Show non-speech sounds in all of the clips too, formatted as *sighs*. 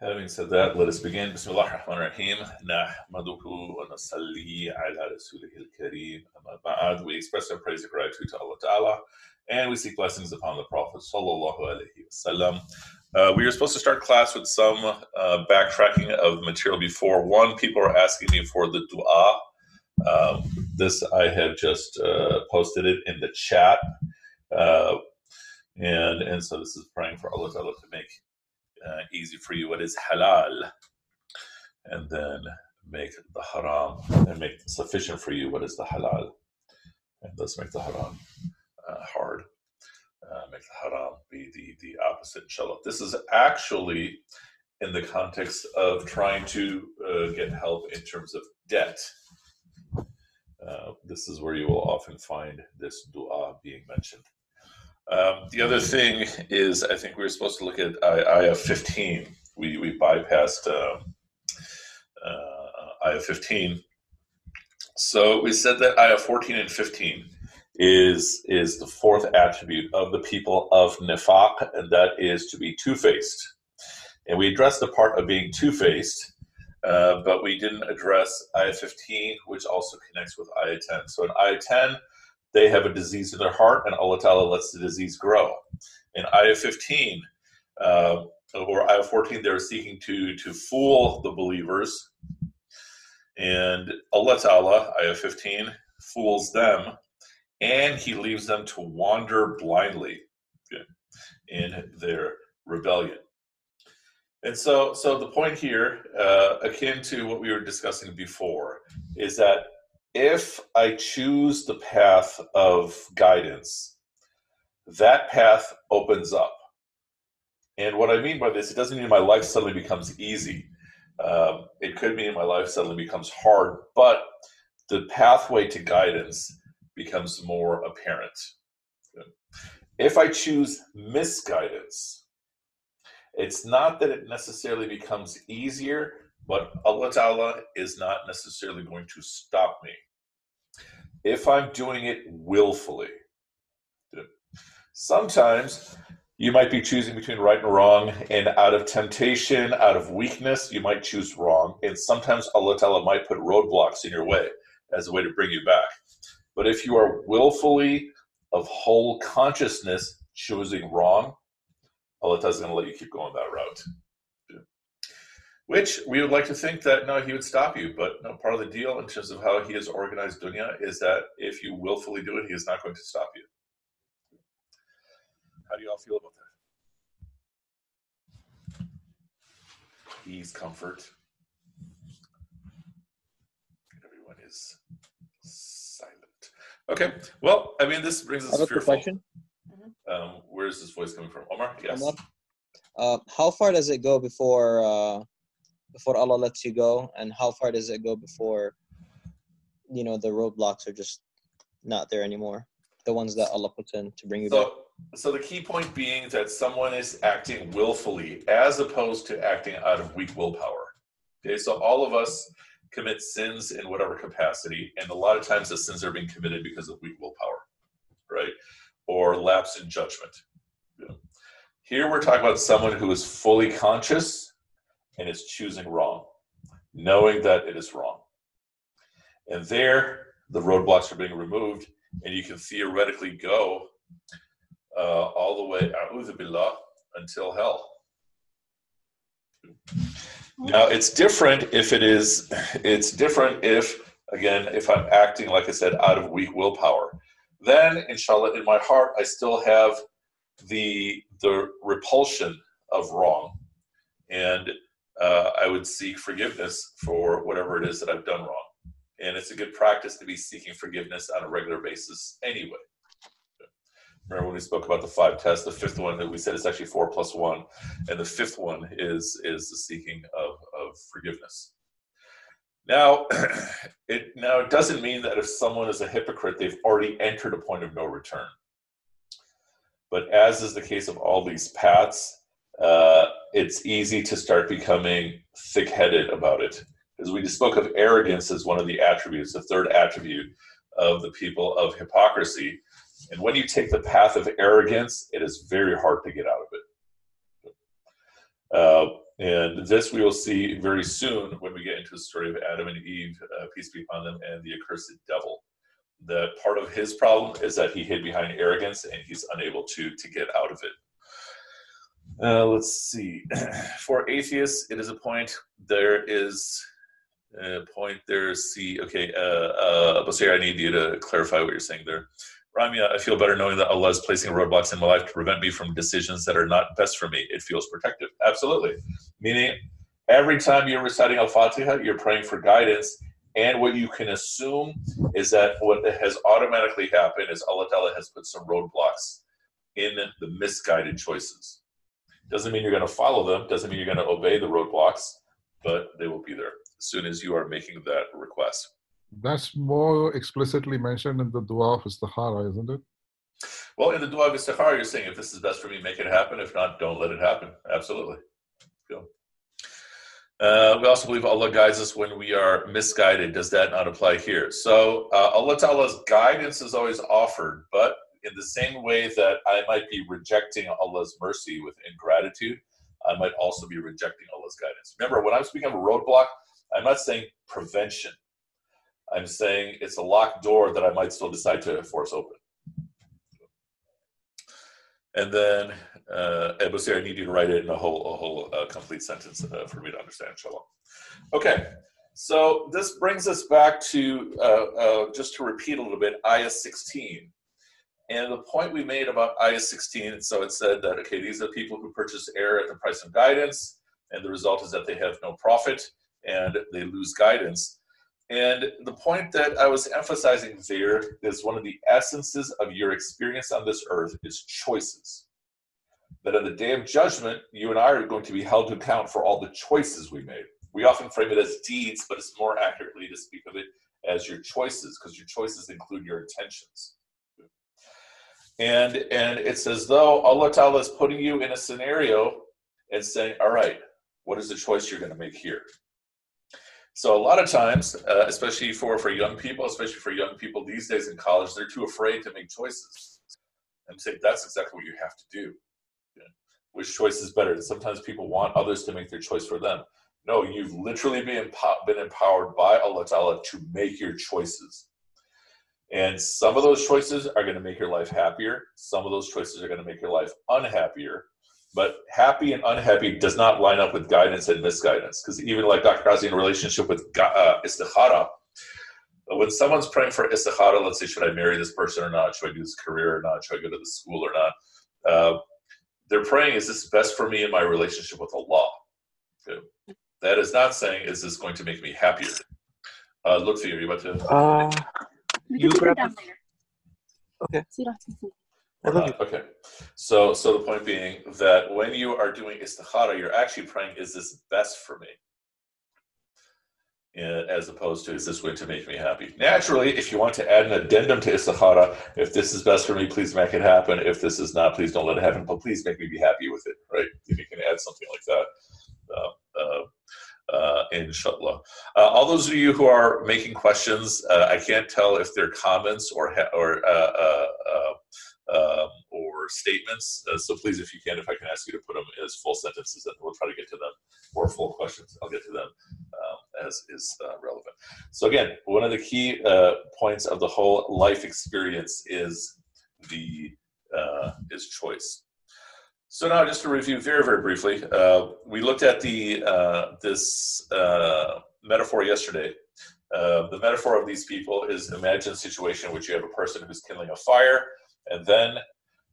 Having said that, let us begin. Bismillah ar-Rahman ar-Rahim. Nahmaduhu wa nasalli ala rasulih al-kareem. Amma ba'ad. We express our praise and gratitude to Allah Ta'ala, and we seek blessings upon the Prophet Sallallahu Alaihi Wasallam. Uh, we were supposed to start class with some uh, backtracking of material before. One, people are asking me for the dua. Um, this, I have just uh, posted it in the chat. Uh, and, and so this is praying for Allah Ta'ala to make uh, easy for you what is halal, and then make the haram, and make sufficient for you what is the halal, and thus make the haram uh, hard. Uh, make the haram be the, the opposite, inshallah. This is actually in the context of trying to uh, get help in terms of debt. Uh, this is where you will often find this dua being mentioned. Um, the other thing is, I think we were supposed to look at ayah 15. We, we bypassed uh, uh, ayah 15. So we said that ayah 14 and 15 is, is the fourth attribute of the people of nifaq, and that is to be two faced. And we addressed the part of being two faced, uh, but we didn't address ayah 15, which also connects with ayah 10. So in ayah 10, they have a disease in their heart, and Allah Ta'ala lets the disease grow. In Ayah 15, uh, or Ayah 14, they're seeking to, to fool the believers. And Allah Ta'ala, Ayah 15, fools them, and He leaves them to wander blindly in their rebellion. And so, so the point here, uh, akin to what we were discussing before, is that if I choose the path of guidance, that path opens up. And what I mean by this, it doesn't mean my life suddenly becomes easy. Um, it could mean my life suddenly becomes hard, but the pathway to guidance becomes more apparent. If I choose misguidance, it's not that it necessarily becomes easier, but Allah Ta'ala is not necessarily going to stop me if I'm doing it willfully. Sometimes you might be choosing between right and wrong, and out of temptation, out of weakness, you might choose wrong. And sometimes Allah Ta'ala might put roadblocks in your way as a way to bring you back. But if you are willfully, of whole consciousness, choosing wrong, Allah Ta'ala is going to let you keep going that route. Which we would like to think that no, he would stop you, but no, part of the deal in terms of how he has organized dunya is that if you willfully do it, he is not going to stop you. How do you all feel about that? Ease, comfort. Everyone is silent. Okay. Well, I mean, this brings us I have a question. Um, where is this voice coming from? Omar? Yes. Omar? Uh, how far does it go before uh, before Allah lets you go, and how far does it go before you know the roadblocks are just not there anymore? The ones that Allah puts in to bring you so, back. So the key point being that someone is acting willfully as opposed to acting out of weak willpower. Okay, so all of us commit sins in whatever capacity, and a lot of times the sins are being committed because of weak willpower, right? Or lapse in judgment. Yeah. Here we're talking about someone who is fully conscious and is choosing wrong, knowing that it is wrong. And there, the roadblocks are being removed, and you can theoretically go uh, all the way, billah, until hell. Now, it's different if it is, it's different if, again, if I'm acting, like I said, out of weak willpower. Then, inshallah, in my heart, I still have the the repulsion of wrong. And uh, I would seek forgiveness for whatever it is that I've done wrong. And it's a good practice to be seeking forgiveness on a regular basis anyway. Remember when we spoke about the five tests? The fifth one that we said is actually four plus one, and the fifth one is is the seeking of, of forgiveness. Now, *clears throat* it now it doesn't mean that if someone is a hypocrite, they've already entered a point of no return. But as is the case of all these paths, uh, it's easy to start becoming thick headed about it. Because we spoke of arrogance as one of the attributes, the third attribute of the people of hypocrisy. And when you take the path of arrogance, it is very hard to get out of it. Uh, And this we will see very soon when we get into the story of Adam and Eve, uh, peace be upon them, and the accursed devil. That part of his problem is that he hid behind arrogance and he's unable to to get out of it. Uh, let's see. *clears throat* For atheists, it is a point. There is a point there. See, okay, uh, uh, I need you to clarify what you're saying there. Ramya, I feel better knowing that Allah is placing roadblocks in my life to prevent me from decisions that are not best for me. It feels protective. Absolutely. Meaning, every time you're reciting Al Fatiha, you're praying for guidance. And what you can assume is that what has automatically happened is Allah Ta'ala has put some roadblocks in the misguided choices. Doesn't mean you're going to follow them, doesn't mean you're going to obey the roadblocks, but they will be there as soon as you are making that request. That's more explicitly mentioned in the dua of istikhara, isn't it? Well, in the dua of istikhara, you're saying if this is best for me, make it happen. If not, don't let it happen. Absolutely. Cool. Uh, we also believe Allah guides us when we are misguided. Does that not apply here? So uh, Allah Ta'ala's guidance is always offered, but in the same way that I might be rejecting Allah's mercy with ingratitude, I might also be rejecting Allah's guidance. Remember, when I'm speaking of a roadblock, I'm not saying prevention. I'm saying it's a locked door that I might still decide to force open. And then, uh, I need you to write it in a whole, a whole uh, complete sentence uh, for me to understand, inshallah. Okay, so this brings us back to, uh, uh, just to repeat a little bit, ayah 16. And the point we made about ayah 16, so it said that, okay, these are people who purchase air at the price of guidance, and the result is that they have no profit and they lose guidance. And the point that I was emphasizing there is one of the essences of your experience on this earth is choices. That on the day of judgment, you and I are going to be held to account for all the choices we made. We often frame it as deeds, but it's more accurately to speak of it as your choices, because your choices include your intentions. And and it's as though Allah Ta'ala is putting you in a scenario and saying, All right, what is the choice you're going to make here? So a lot of times, uh, especially for, for young people, especially for young people these days in college, they're too afraid to make choices. And say that's exactly what you have to do. Which choice is better? Sometimes people want others to make their choice for them. No, you've literally been, been empowered by Allah Ta'ala to make your choices. And some of those choices are going to make your life happier. Some of those choices are going to make your life unhappier. But happy and unhappy does not line up with guidance and misguidance. Because even like Dr. Kazi in a relationship with uh, istikhara, when someone's praying for istikhara, let's say, should I marry this person or not? Should I do this career or not? Should I go to the school or not? Uh, they're praying, is this best for me in my relationship with Allah? Okay. That is not saying, is this going to make me happier? Uh, look for you. Are you about to? Uh, you grab. Okay. Uh, okay. So, so the point being that when you are doing istikhara, you're actually praying, "Is this best for me?" as opposed to, "Is this going to make me happy?" Naturally, if you want to add an addendum to istikhara, if this is best for me, please make it happen. If this is not, please don't let it happen. But please make me be happy with it. Right? If you can add something like that. Uh, uh, uh, inshallah. Uh, all those of you who are making questions, uh, I can't tell if they're comments or or uh, uh, um, or statements. Uh, so please, if you can, if I can ask you to put them as full sentences, and we'll try to get to them, or full questions. I'll get to them um, as is relevant. So again, one of the key points of the whole life experience is the is choice. So now, just to review very, very briefly, uh, we looked at the uh, this metaphor yesterday. the metaphor of these people is imagine a situation in which you have a person who's kindling a fire and then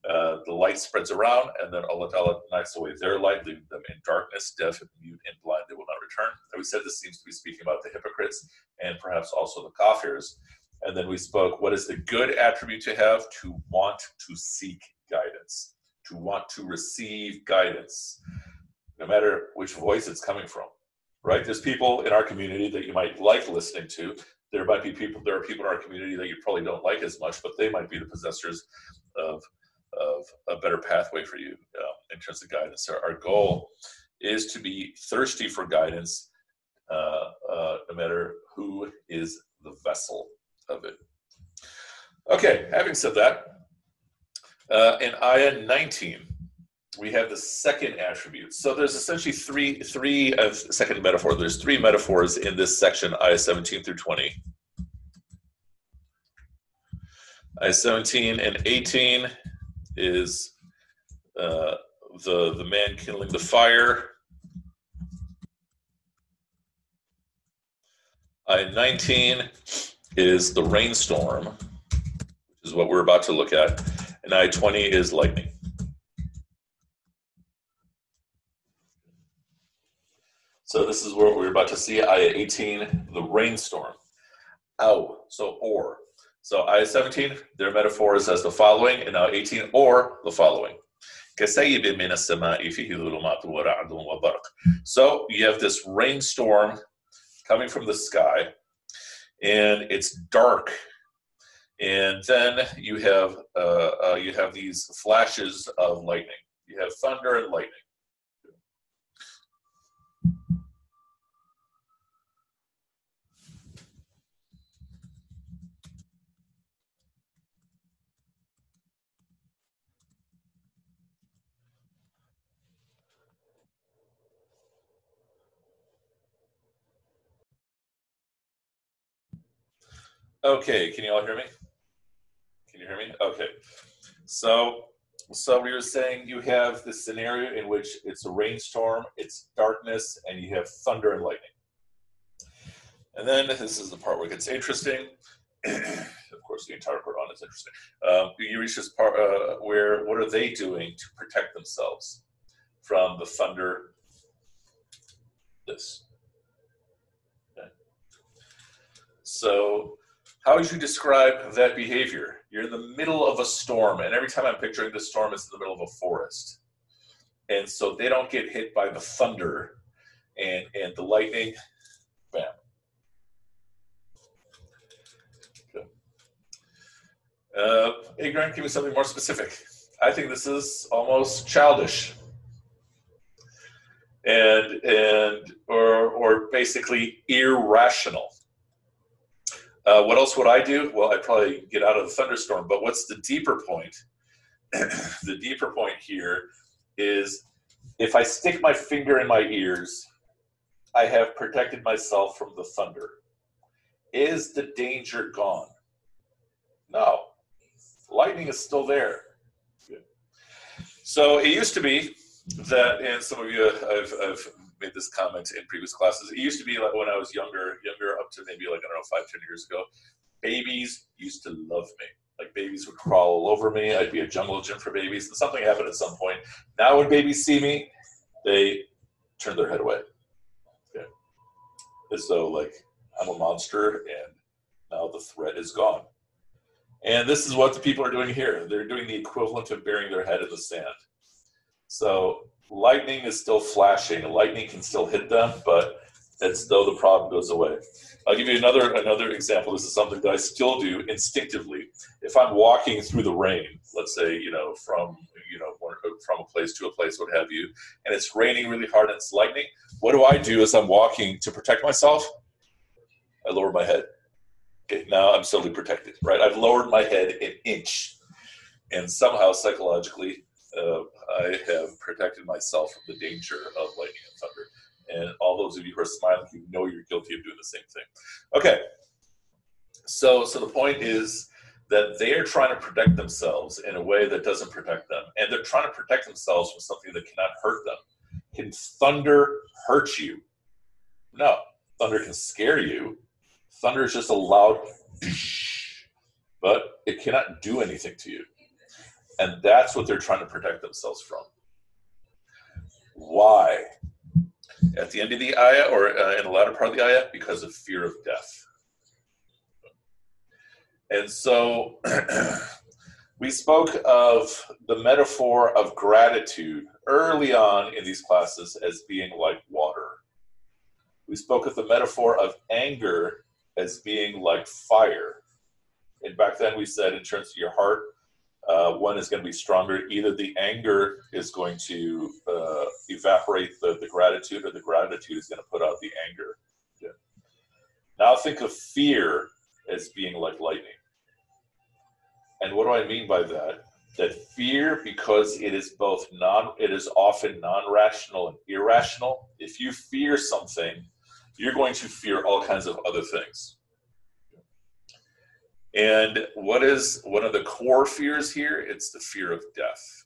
uh, the light spreads around, and then Allah Ta'ala knocks away their light, leaving them in darkness, deaf, and mute, and blind. They will not return. And we said this seems to be speaking about the hypocrites and perhaps also the kafirs. And then we spoke what is the good attribute to have? To want to seek guidance, to want to receive guidance, no matter which voice it's coming from. Right? There's people in our community that you might like listening to there might be people there are people in our community that you probably don't like as much but they might be the possessors of of a better pathway for you uh, in terms of guidance our, our, goal is to be thirsty for guidance uh, uh, no matter who is the vessel of it okay having said that uh, in ayah 19 we have the second attribute. So there's essentially three three of second metaphor. There's three metaphors in this section, ayah 17 through 20. Ayah 17 and 18 is uh, the the man kindling the fire. Ayah 19 is the rainstorm, which is what we're about to look at, and ayah 20 is lightning. So this is what we're about to see. ayah 18, the rainstorm. Ow, so or. So ayah 17, their metaphor is as the following, and now 18, or the following. So you have this rainstorm coming from the sky, and it's dark and then you have uh, uh, you have these flashes of lightning. You have thunder and lightning. Okay, can you all hear me? You hear me? Okay. So, so we were saying you have this scenario in which it's a rainstorm, it's darkness, and you have thunder and lightning. And then this is the part where it gets interesting. *clears throat* of course, the entire Quran is interesting. Um, you reach this part uh, where what are they doing to protect themselves from the thunder? This. Okay. So how would you describe that behavior? You're in the middle of a storm, and every time I'm picturing the storm, it's in the middle of a forest. And so they don't get hit by the thunder and, and the lightning. Bam. Uh, hey, Grant, give me something more specific. I think this is almost childish. And and or or basically irrational. Uh, what else would I do? Well, I'd probably get out of the thunderstorm. But what's the deeper point? *clears throat* the deeper point here is if I stick my finger in my ears, I have protected myself from the thunder. Is the danger gone? No. Lightning is still there. So it used to be that, and some of you I've, I've made this comment in previous classes. It used to be like when I was younger, younger to maybe like I don't know five, ten years ago. Babies used to love me. Like babies would crawl all over me. I'd be a jungle gym for babies. And something happened at some point. Now when babies see me, they turn their head away. Okay. As though like I'm a monster and now the threat is gone. And this is what the people are doing here. They're doing the equivalent of burying their head in the sand. So lightning is still flashing. Lightning can still hit them, but it's though the problem goes away. I'll give you another another example. This is something that I still do instinctively. If I'm walking through the rain, let's say you know from you know from a place to a place, what have you, and it's raining really hard and it's lightning. What do I do as I'm walking to protect myself? I lower my head. Okay, now I'm suddenly protected, right? I've lowered my head an inch, and somehow psychologically uh, I have protected myself from the danger of lightning and thunder. And all those of you who are smiling, you know you're guilty of doing the same thing. Okay. So, so the point is that they are trying to protect themselves in a way that doesn't protect them, and they're trying to protect themselves from something that cannot hurt them. Can thunder hurt you? No. Thunder can scare you. Thunder is just a loud, *sniffs* but it cannot do anything to you. And that's what they're trying to protect themselves from. Why? At the end of the ayah, or uh, in the latter part of the ayah, because of fear of death. And so *clears throat* we spoke of the metaphor of gratitude early on in these classes as being like water. We spoke of the metaphor of anger as being like fire. And back then we said, in terms of your heart, uh, one is going to be stronger. Either the anger is going to uh, evaporate the, the gratitude, or the gratitude is going to put out the anger. Yeah. Now think of fear as being like lightning. And what do I mean by that? that fear, because it is both non, it is often non-rational and irrational. If you fear something, you're going to fear all kinds of other things. And what is one of the core fears here? It's the fear of death.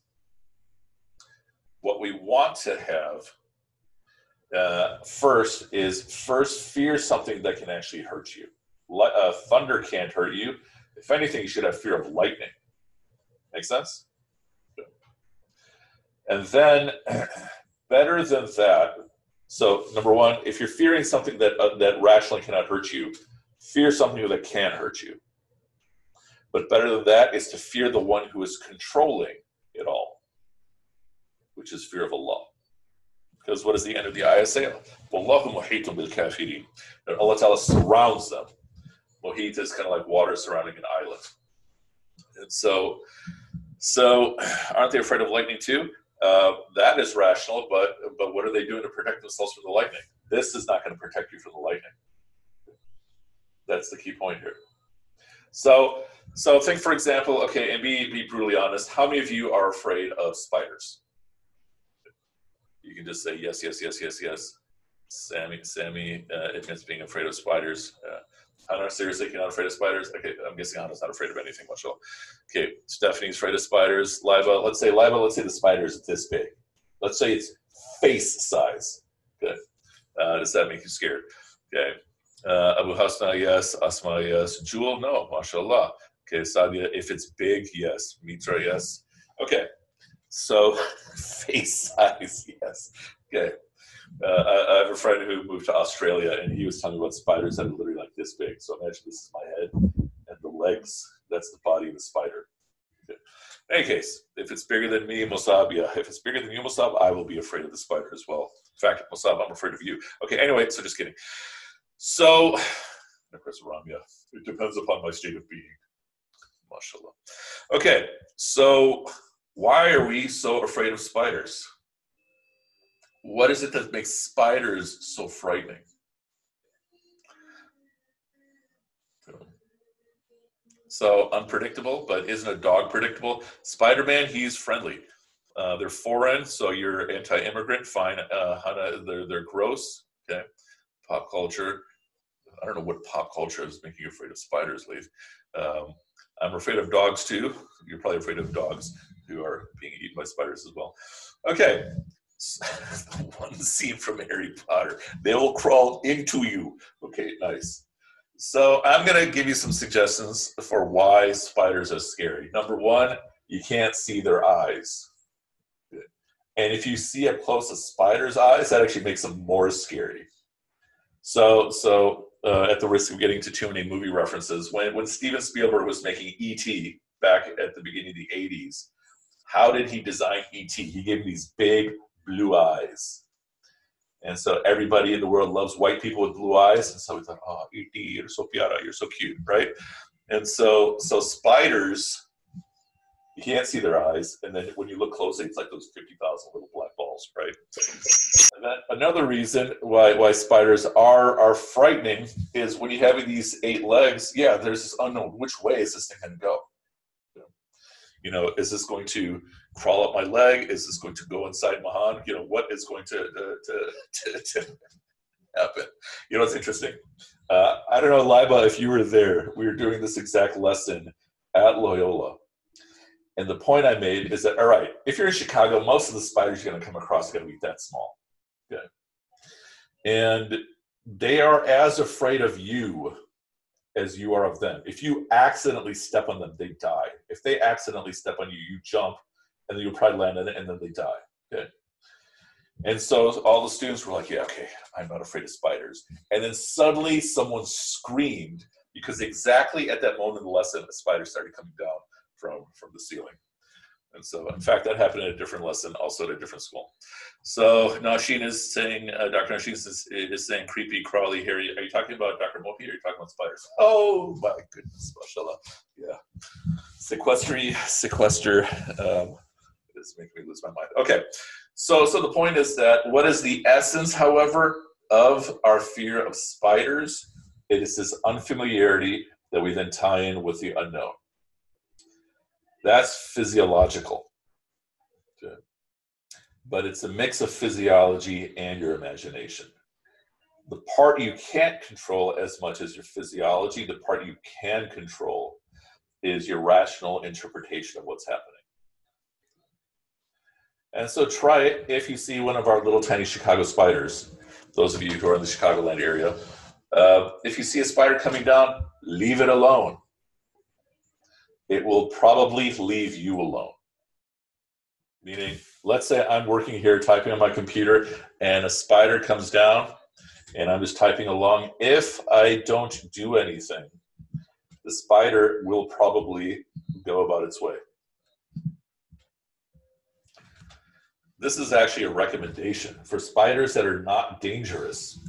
What we want to have uh, first is first fear something that can actually hurt you. uh, thunder can't hurt you. If anything, you should have fear of lightning. Make sense? And then, *clears throat* better than that, so number one, if you're fearing something that uh, that rationally cannot hurt you, fear something that can hurt you. But better than that is to fear the one who is controlling it all, which is fear of Allah. Because what is the end of the ayah say? Wallahu muhitun bil kafirin. Allah Ta'ala surrounds them. Muhit is kind of like water surrounding an island. And so, so aren't they afraid of lightning too? Uh, that is rational, but but what are they doing to protect themselves from the lightning? This is not going to protect you from the lightning. That's the key point here. So so think for example, okay, and be be brutally honest. How many of you are afraid of spiders? You can just say yes, yes, yes, yes, yes. Sammy, Sammy uh, admits being afraid of spiders. Uh, Hannah, seriously, you're not afraid of spiders? Okay, I'm guessing Hannah's not afraid of anything much at all. Okay, Stephanie's afraid of spiders. Liva, let's say Liva, let's say the spider is this big. Let's say it's face size. Good. Uh, does that make you scared? Okay. Uh, Abu Hasna, yes. Asma, yes. Jewel, no. MashaAllah. Okay, Sadia, if it's big, yes. Mitra, yes. Okay. So *laughs* face size, yes. Okay. Uh, I, I, have a friend who moved to Australia, and he was telling me about spiders that are literally like this big. So imagine this is my head, and the legs, that's the body of the spider. Okay. In any case, if it's bigger than me, Mossab, yeah. If it's bigger than you, Mossab, I will be afraid of the spider as well. In fact, Mossab, I'm afraid of you. Okay, anyway, so just kidding. So, *sighs* Ramya, it depends upon my state of being. MashaAllah. Okay, so why are we so afraid of spiders? What is it that makes spiders so frightening? So unpredictable, but isn't a dog predictable? Spider Man, he's friendly. Uh, they're foreign, so you're anti-immigrant. Fine, uh, they're they're gross. Okay, pop culture. I don't know what pop culture is making you afraid of spiders, Leave. Um, I'm afraid of dogs too. You're probably afraid of dogs who are being eaten by spiders as well. Okay, *laughs* one scene from Harry Potter. They will crawl into you. Okay, nice. So I'm going to give you some suggestions for why spiders are scary. Number one, you can't see their eyes. And if you see up close a spider's eyes, that actually makes them more scary. So, so uh, at the risk of getting to too many movie references, when, when Steven Spielberg was making E.T. back at the beginning of the 80s, how did he design E.T.? He gave him these big blue eyes. And so everybody in the world loves white people with blue eyes. And so we thought, oh, E.T., you're so piara, you're so cute, right? And so, so spiders, you can't see their eyes. And then when you look closely, it's like those 50,000 little black balls, right? Then another reason why, why spiders are, are frightening is when you have these eight legs, yeah, there's this unknown. Which way is this thing going to go? You know, is this going to crawl up my leg? Is this going to go inside Mahan? You know, what is going to to, to, to happen? You know, it's interesting. Uh, I don't know, Liba, if you were there, we were doing this exact lesson at Loyola. And the point I made is that, all right, if you're in Chicago, most of the spiders you're going to come across are going to be that small. Good. And they are as afraid of you as you are of them. If you accidentally step on them, they die. If they accidentally step on you, you jump and then you probably land on it and then they die. Okay. And so all the students were like, yeah, okay, I'm not afraid of spiders. And then suddenly someone screamed because exactly at that moment in the lesson, a spider started coming down from, from the ceiling. And so, in fact, that happened in a different lesson, also at a different school. So Nashin is saying, uh, Dr. Nashin is, is saying creepy, crawly, hairy. Are you talking about Dr. Mopi or are you talking about spiders? Oh my goodness, mashallah. Yeah. Sequestry, sequester. Um, it's making me lose my mind. Okay. So, so the point is that what is the essence, however, of our fear of spiders? It is this unfamiliarity that we then tie in with the unknown That's physiological. But it's a mix of physiology and your imagination. The part you can't control as much as your physiology, the part you can control is your rational interpretation of what's happening. And so try it if you see one of our little tiny Chicago spiders. Those of you who are in the Chicagoland area, uh, if you see a spider coming down, leave it alone. It will probably leave you alone. Meaning, let's say I'm working here typing on my computer and a spider comes down and I'm just typing along. If I don't do anything, the spider will probably go about its way. This is actually a recommendation for spiders that are not dangerous.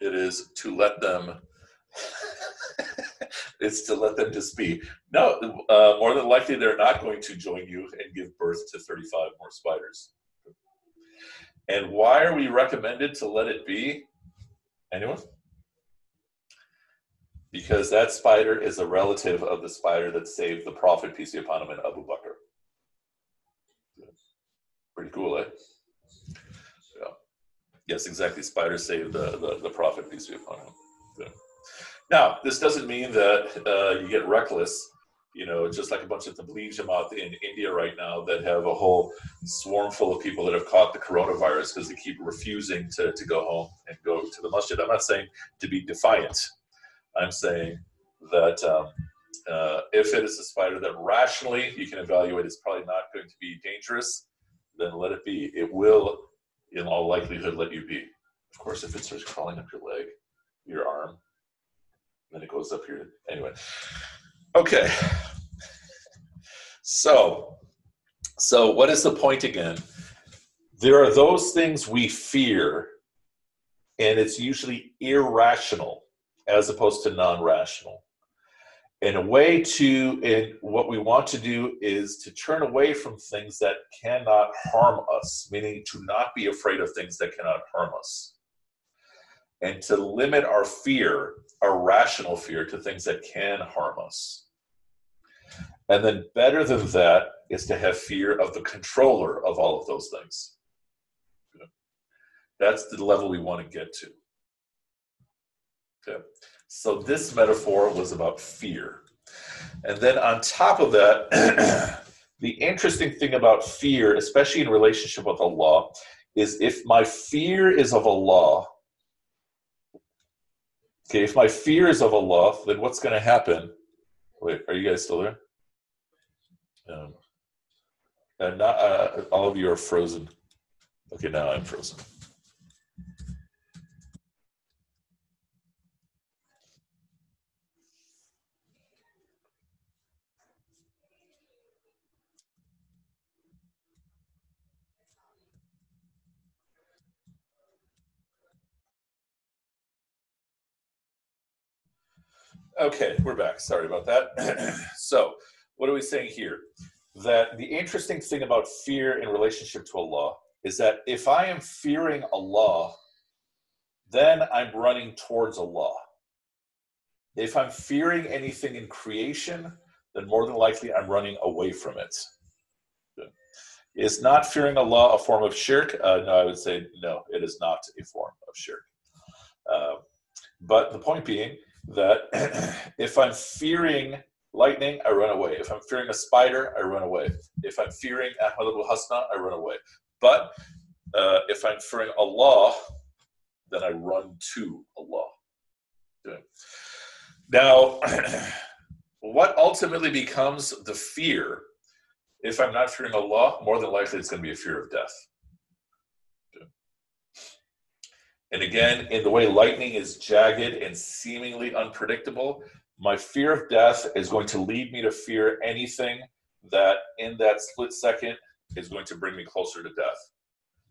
It is to let them. *laughs* it's to let them just be. No, uh, more than likely they're not going to join you and give birth to 35 more spiders. And why are we recommended to let it be? Anyone? Because that spider is a relative of the spider that saved the Prophet, peace be upon him, and Abu Bakr. Pretty cool, eh? Yeah. Yes, exactly. Spider saved the, the, the Prophet, peace be upon him. Now, this doesn't mean that uh, you get reckless you know, just like a bunch of Tabligh Jamaat in India right now that have a whole swarm full of people that have caught the coronavirus because they keep refusing to, to go home and go to the masjid. I'm not saying to be defiant. I'm saying that um, uh, if it is a spider that rationally you can evaluate is probably not going to be dangerous, then let it be. It will, in all likelihood, let you be. Of course, if it starts crawling up your leg, your arm, then it goes up here. Anyway, Okay. So, so what is the point again? There are those things we fear, and it's usually irrational as opposed to non-rational. And a way to, and what we want to do is to turn away from things that cannot harm us, meaning to not be afraid of things that cannot harm us. And to limit our fear, our rational fear, to things that can harm us. And then, better than that is to have fear of the controller of all of those things. That's the level we want to get to. Okay. So, this metaphor was about fear. And then, on top of that, *clears throat* the interesting thing about fear, especially in relationship with Allah, is if my fear is of Allah, okay, if my fear is of Allah, then what's going to happen? Wait, are you guys still there? Um, and not, uh, all of you are frozen. Okay, now I'm frozen. Okay, we're back. Sorry about that. *clears throat* so, what are we saying here? That the interesting thing about fear in relationship to Allah is that if I am fearing Allah, then I'm running towards Allah. If I'm fearing anything in creation, then more than likely I'm running away from it. Is not fearing Allah a form of shirk? Uh, no, I would say no, it is not a form of shirk. Uh, but the point being that *clears throat* if I'm fearing lightning, I run away. If I'm fearing a spider, I run away. If I'm fearing Ahmad Abu Hasna, I run away. But uh, if I'm fearing Allah, then I run to Allah. Now, *clears throat* what ultimately becomes the fear, if I'm not fearing Allah, more than likely it's going to be a fear of death. And again, in the way lightning is jagged and seemingly unpredictable, my fear of death is going to lead me to fear anything that in that split second is going to bring me closer to death.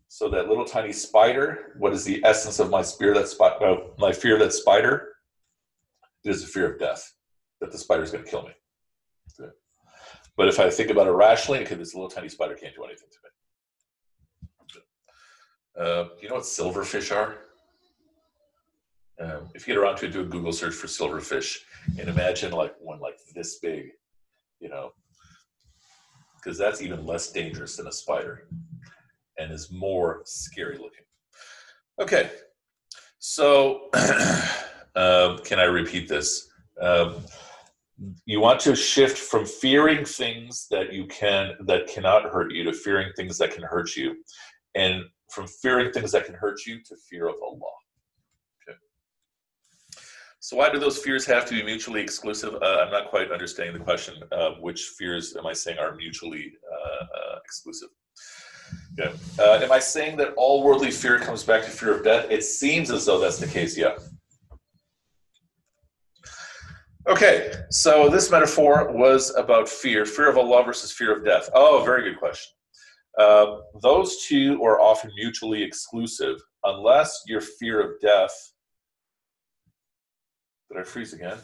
So that little tiny spider, what is the essence of my fear that spi- uh, my fear of that spider? It is a fear of death, that the spider is going to kill me. But if I think about it rationally, okay, this little tiny spider can't do anything to me. Uh, you know what silverfish are? Um, if you get around to it, do a Google search for silverfish and imagine like one like this big, you know, because that's even less dangerous than a spider and is more scary looking. Okay, so *clears throat* um, can I repeat this? Um, you want to shift from fearing things that you can that cannot hurt you to fearing things that can hurt you, and from fearing things that can hurt you to fear of Allah. So why do those fears have to be mutually exclusive? Uh, I'm not quite understanding the question. Uh, which fears am I saying are mutually uh, uh exclusive? Yeah. Uh, am I saying that all worldly fear comes back to fear of death? It seems as though that's the case. Yeah. Okay, so this metaphor was about fear, fear of Allah versus fear of death. Oh, very good question. Uh, those two are often mutually exclusive unless your fear of death. Did I freeze again?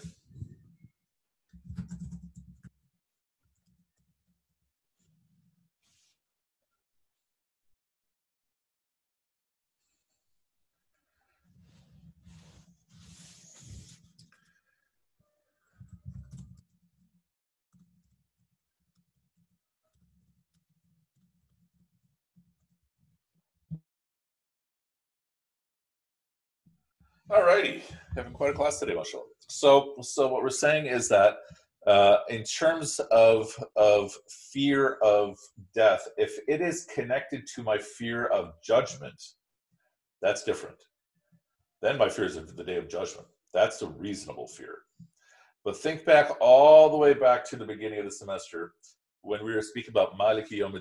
All righty, having quite a class today, mashallah. So, so what we're saying is that uh, in terms of of fear of death, if it is connected to my fear of judgment, that's different. Then my fear is of the day of judgment. That's a reasonable fear. But think back all the way back to the beginning of the semester when we were speaking about Maliki Yom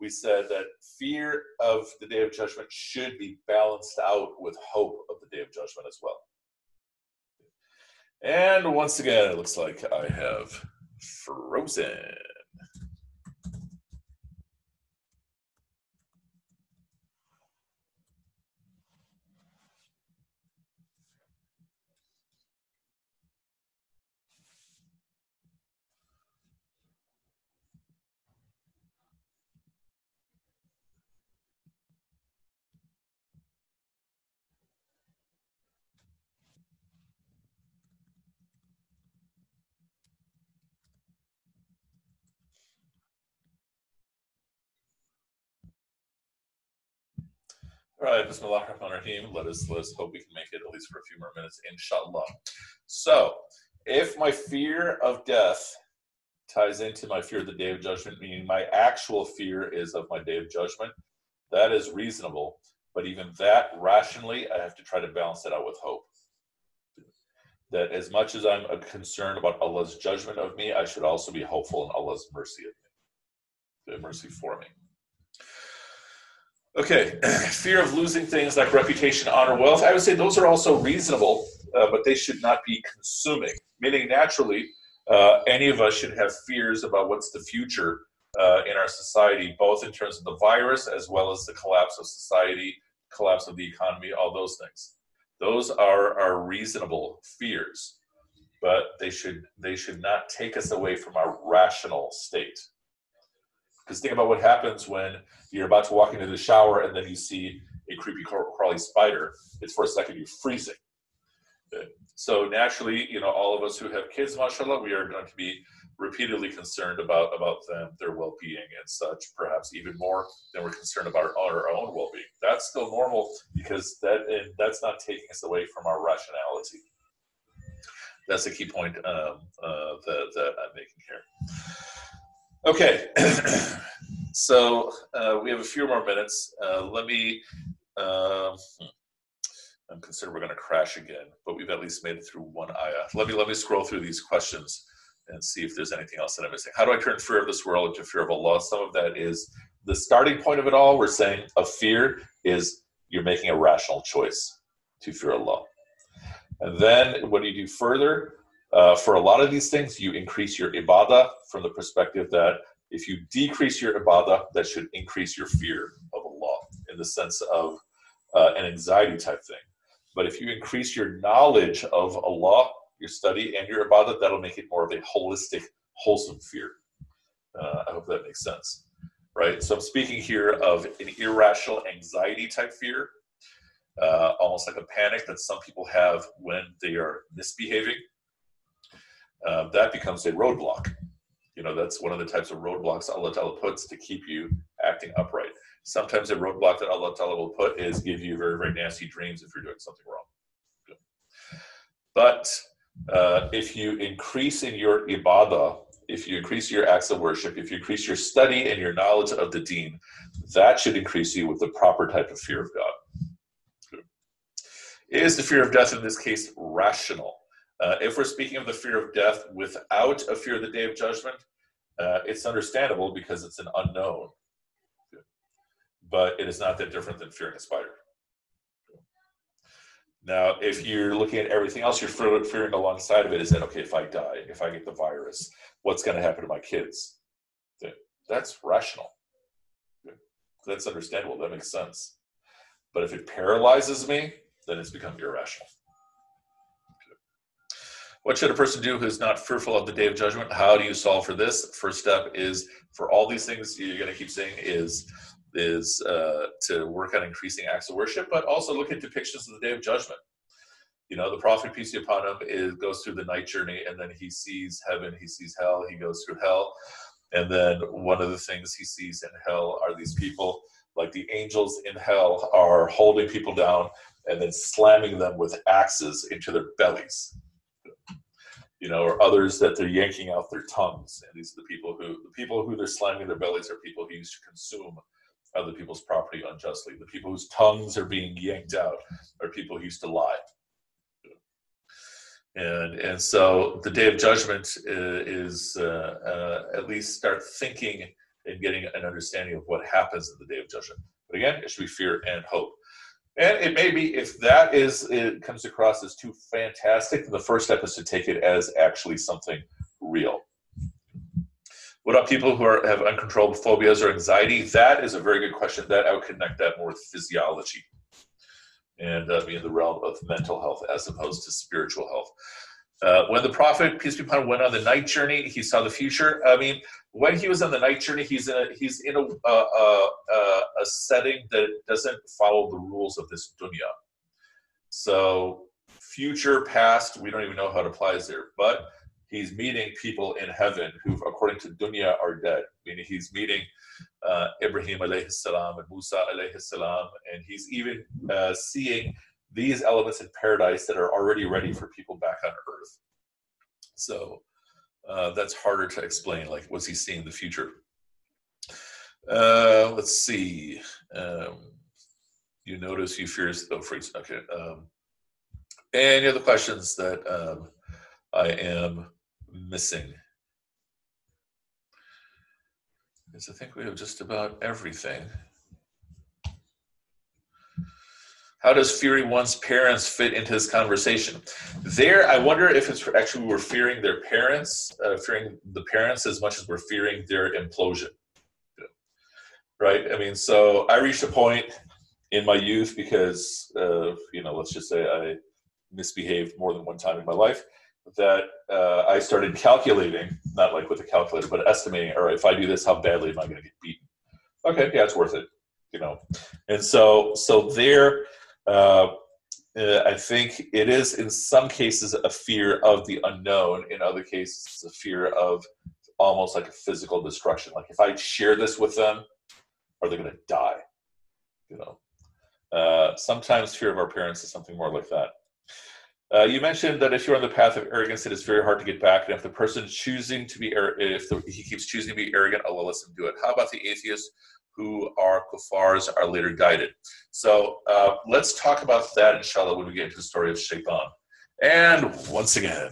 we said that fear of the day of judgment should be balanced out with hope of the day of judgment as well. And once again, it looks like I have frozen. All right, Bismillah ar-Rahman rahim Let us let us hope we can make it at least for a few more minutes, inshallah. So, if my fear of death ties into my fear of the day of judgment, meaning my actual fear is of my day of judgment, that is reasonable. But even that, rationally, I have to try to balance it out with hope. That as much as I'm uh, concerned about Allah's judgment of me, I should also be hopeful in Allah's mercy of me, the mercy for me. Okay, *clears throat* fear of losing things like reputation, honor, wealth. I would say those are also reasonable, uh, but they should not be consuming. Meaning, naturally, uh, any of us should have fears about what's the future uh, in our society, both in terms of the virus as well as the collapse of society, collapse of the economy, all those things. Those are, are reasonable fears, but they should they should not take us away from our rational state. Because think about what happens when you're about to walk into the shower and then you see a creepy crawly spider. It's for a second you're freezing. So naturally, you know, all of us who have kids, mashallah, we are going to be repeatedly concerned about about them, their well-being and such. Perhaps even more than we're concerned about our, our own well-being. That's still normal because that that's not taking us away from our rationality. That's a key point um, uh, that, that I'm making here. Okay, *clears throat* so uh, we have a few more minutes. Uh, let me. Uh, I'm concerned we're going to crash again, but we've at least made it through one ayah. Let me let me scroll through these questions and see if there's anything else that I'm missing. How do I turn fear of this world into fear of Allah? Some of that is the starting point of it all. We're saying a fear is you're making a rational choice to fear Allah. And then what do you do further? Uh, for a lot of these things, you increase your ibadah from the perspective that if you decrease your ibadah, that should increase your fear of Allah in the sense of uh, an anxiety type thing. But if you increase your knowledge of Allah, your study, and your ibadah, that'll make it more of a holistic, wholesome fear. Uh, I hope that makes sense. Right? So I'm speaking here of an irrational anxiety type fear, uh, almost like a panic that some people have when they are misbehaving uh, that becomes a roadblock. You know, that's one of the types of roadblocks Allah Ta'ala puts to keep you acting upright. Sometimes a roadblock that Allah Ta'ala will put is give you very, very nasty dreams if you're doing something wrong. But uh, if you increase in your ibadah, if you increase your acts of worship, if you increase your study and your knowledge of the deen, that should increase you with the proper type of fear of God. Is the fear of death in this case rational? Uh, if we're speaking of the fear of death without a fear of the day of judgment, uh, it's understandable because it's an unknown. But it is not that different than fearing a spider. Now, if you're looking at everything else, you're fearing alongside of it is that, okay, if I die, if I get the virus, what's going to happen to my kids? That's rational. That's understandable. That makes sense. But if it paralyzes me, then it's become irrational. What should a person do who is not fearful of the day of judgment? How do you solve for this? First step is for all these things you're going to keep saying is is uh, to work on increasing acts of worship, but also look at depictions of the day of judgment. You know, the prophet, peace be upon him, is, goes through the night journey and then he sees heaven, he sees hell, he goes through hell. And then one of the things he sees in hell are these people, like the angels in hell, are holding people down and then slamming them with axes into their bellies. You know, or others that they're yanking out their tongues. And these are the people who the people who they're slamming their bellies are people who used to consume other people's property unjustly. The people whose tongues are being yanked out are people who used to lie. And, and so the day of judgment is, uh, uh, at least start thinking and getting an understanding of what happens in the day of judgment. But again, it should be fear and hope. And it may be if that is it comes across as too fantastic, the first step is to take it as actually something real. What about people who are, have uncontrolled phobias or anxiety? That is a very good question. That I would connect that more with physiology and uh, be in the realm of mental health as opposed to spiritual health. Uh, when the prophet, peace be upon him, went on the night journey, he saw the future. I mean, when he was on the night journey, he's in a he's in a a, a, a setting that doesn't follow the rules of this dunya. So, future, past, we don't even know how it applies there. But he's meeting people in heaven who, according to dunya, are dead. Meaning he's meeting uh, Ibrahim alayhi salam and Musa alayhi salam, and he's even uh, seeing these elements in paradise that are already ready for people back on earth. So uh, that's harder to explain. Like, was he seeing the future? Uh, let's see. Um, you notice you fears the freeze. Okay. Um, any other questions that um, I am missing? Because I think we have just about everything. How does fearing one's parents fit into this conversation? There, I wonder if it's actually we're fearing their parents, uh, fearing the parents as much as we're fearing their implosion. Right? I mean, so I reached a point in my youth because, uh, you know, let's just say I misbehaved more than one time in my life that uh, I started calculating, not like with a calculator, but estimating, all right, if I do this, how badly am I going to get beaten? Okay, yeah, it's worth it, you know. And so, so there, uh, uh, I think it is in some cases a fear of the unknown. In other cases, it's a fear of almost like a physical destruction. Like if I share this with them, are they going to die? You know. Uh, sometimes fear of our parents is something more like that. Uh, you mentioned that if you're on the path of arrogance, it is very hard to get back. And if the person choosing to be, if the, he keeps choosing to be arrogant, Allah lets him do it. How about the atheists who are kuffars are later guided? So uh, let's talk about that, inshallah, when we get into the story of Shaitan. And once again,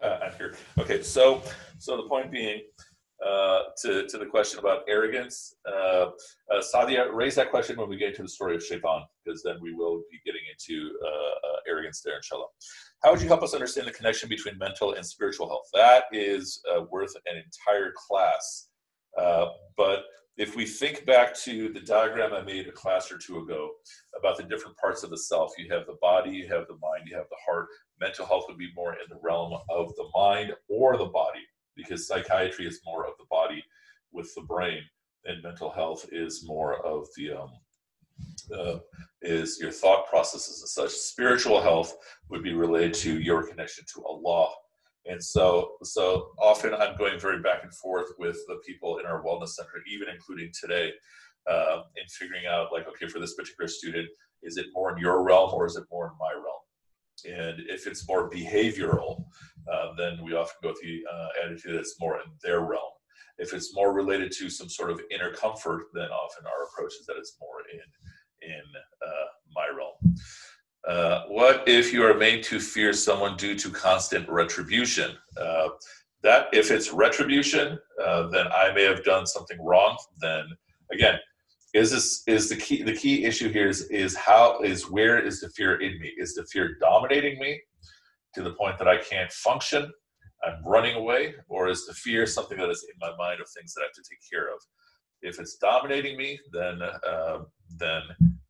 uh, here. Okay, so so the point being, uh, to to the question about arrogance, uh, uh, Sadia, raise that question when we get into the story of Shaitan, because then we will be getting into uh, uh, arrogance there, inshallah. How would you help us understand the connection between mental and spiritual health? That is uh, worth an entire class, but if we think back to the diagram I made a class or two ago about the different parts of the self, you have the body, you have the mind, you have the heart. Mental health would be more in the realm of the mind or the body, because psychiatry is more of the body with the brain, and mental health is more of the um, uh, is your thought processes and such. Spiritual health would be related to your connection to Allah and so, so often I'm going very back and forth with the people in our wellness center, even including today, uh, in figuring out like, okay, for this particular student, is it more in your realm or is it more in my realm? And if it's more behavioral, uh, then we often go with the uh, attitude that's more in their realm. If it's more related to some sort of inner comfort, then often our approach is that it's more in in uh, my realm. Uh, what if you are made to fear someone due to constant retribution? Uh, that if it's retribution, uh, then I may have done something wrong. Then again, is this is the key? The key issue here is is how is where is the fear in me? Is the fear dominating me to the point that I can't function? I'm running away, or is the fear something that is in my mind of things that I have to take care of? If it's dominating me, then uh, then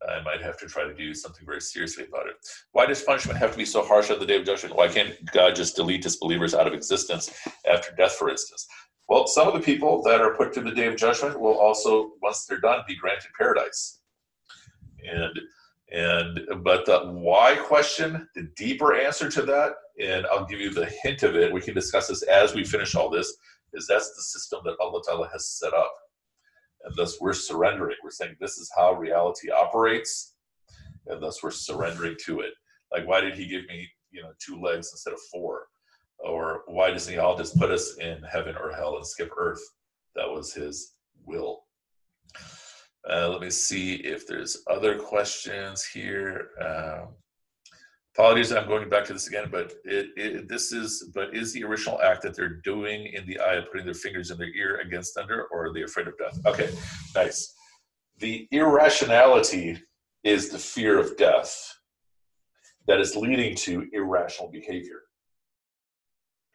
I might have to try to do something very seriously about it. Why does punishment have to be so harsh on the day of judgment? Why can't God just delete disbelievers out of existence after death, for instance? Well, some of the people that are put to the day of judgment will also, once they're done, be granted paradise. And and but the why question, the deeper answer to that, and I'll give you the hint of it. We can discuss this as we finish all this. Is that's the system that Allah Ta'ala has set up and thus we're surrendering. We're saying this is how reality operates, and thus we're surrendering to it. Like, why did he give me, you know, two legs instead of four? Or why doesn't he all just put us in heaven or hell and skip earth? That was his will. Uh, let me see if there's other questions here. Um, Apologies, I'm going back to this again, but it, it, this is, but is the original act that they're doing in the ayah of putting their fingers in their ear against thunder, or are they afraid of death? Okay, nice. The irrationality is the fear of death that is leading to irrational behavior.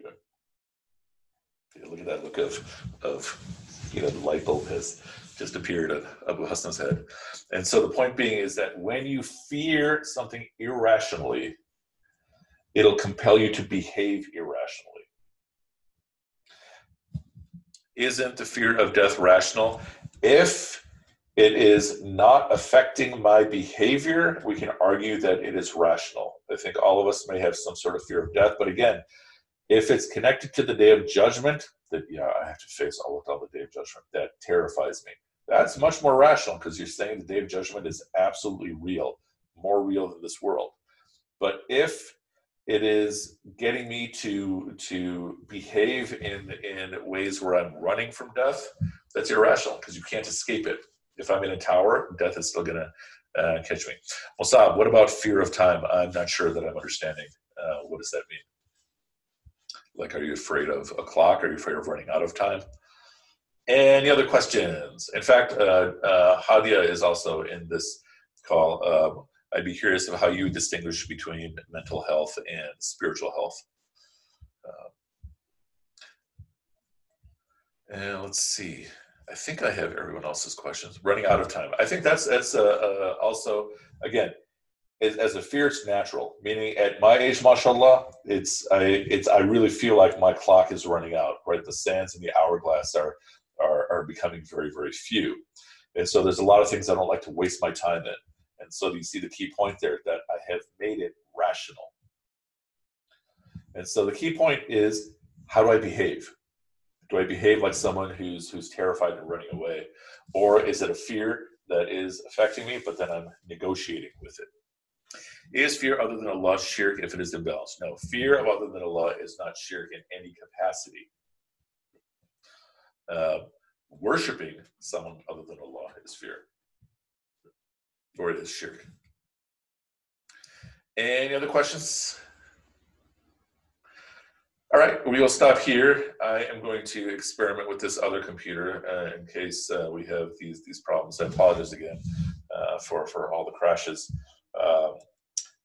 Good. Yeah, look at that look of, of you know, the light bulb has just appeared at Abu Hassan's head. And so the point being is that when you fear something irrationally, it'll compel you to behave irrationally. Isn't the fear of death rational? If it is not affecting my behavior, we can argue that it is rational. I think all of us may have some sort of fear of death, but again, if it's connected to the day of judgment, that yeah, I have to face all of the day of judgment. That terrifies me. That's much more rational because you're saying the day of judgment is absolutely real, more real than this world. But if it is getting me to to behave in in ways where I'm running from death, that's irrational because you can't escape it. If I'm in a tower, death is still gonna uh, catch me. Well, what about fear of time? I'm not sure that I'm understanding. Uh, what does that mean? Like, are you afraid of a clock? Are you afraid of running out of time? Any other questions? In fact, uh, uh, Hadia is also in this call. Um, I'd be curious of how you distinguish between mental health and spiritual health. Uh, and let's see. I think I have everyone else's questions. Running out of time. I think that's that's uh, uh, also again as, a fear, it's natural. Meaning, at my age, mashallah, it's I it's I really feel like my clock is running out. Right, the sands in the hourglass are are, are becoming very, very few. And so there's a lot of things I don't like to waste my time in. And so you see the key point there that I have made it rational. And so the key point is how do I behave? Do I behave like someone who's who's terrified and running away? Or is it a fear that is affecting me, but then I'm negotiating with it? Is fear other than Allah shirk if it is imbalanced? No, fear of other than Allah is not shirk in any capacity uh, worshiping someone other than Allah is fear, or it is shirk. Any other questions? All right, we will stop here. I am going to experiment with this other computer uh, in case uh, we have these these problems. I apologize again uh, for for all the crashes. Um,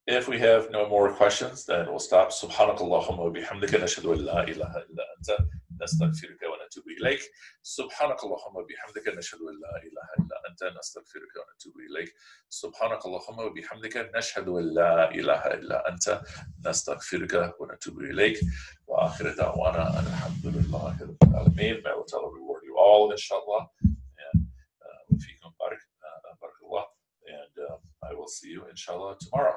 if we have no more questions, then we'll stop. Subhanakallahumma wa bihamdika nashhadu an la ilaha illa anta nastaghfiruka wa ونتوب إليك سبحانك اللهم وبحمدك نشهد أن لا إله إلا أنت نستغفرك ونتوب إليك سبحانك اللهم وبحمدك نشهد أن لا إله إلا أنت نستغفرك ونتوب إليك وآخر دعوانا أن الحمد لله رب العالمين May Allah reward you all inshallah and uh, وفيكم بارك uh, بارك الله and uh, I will see you inshallah tomorrow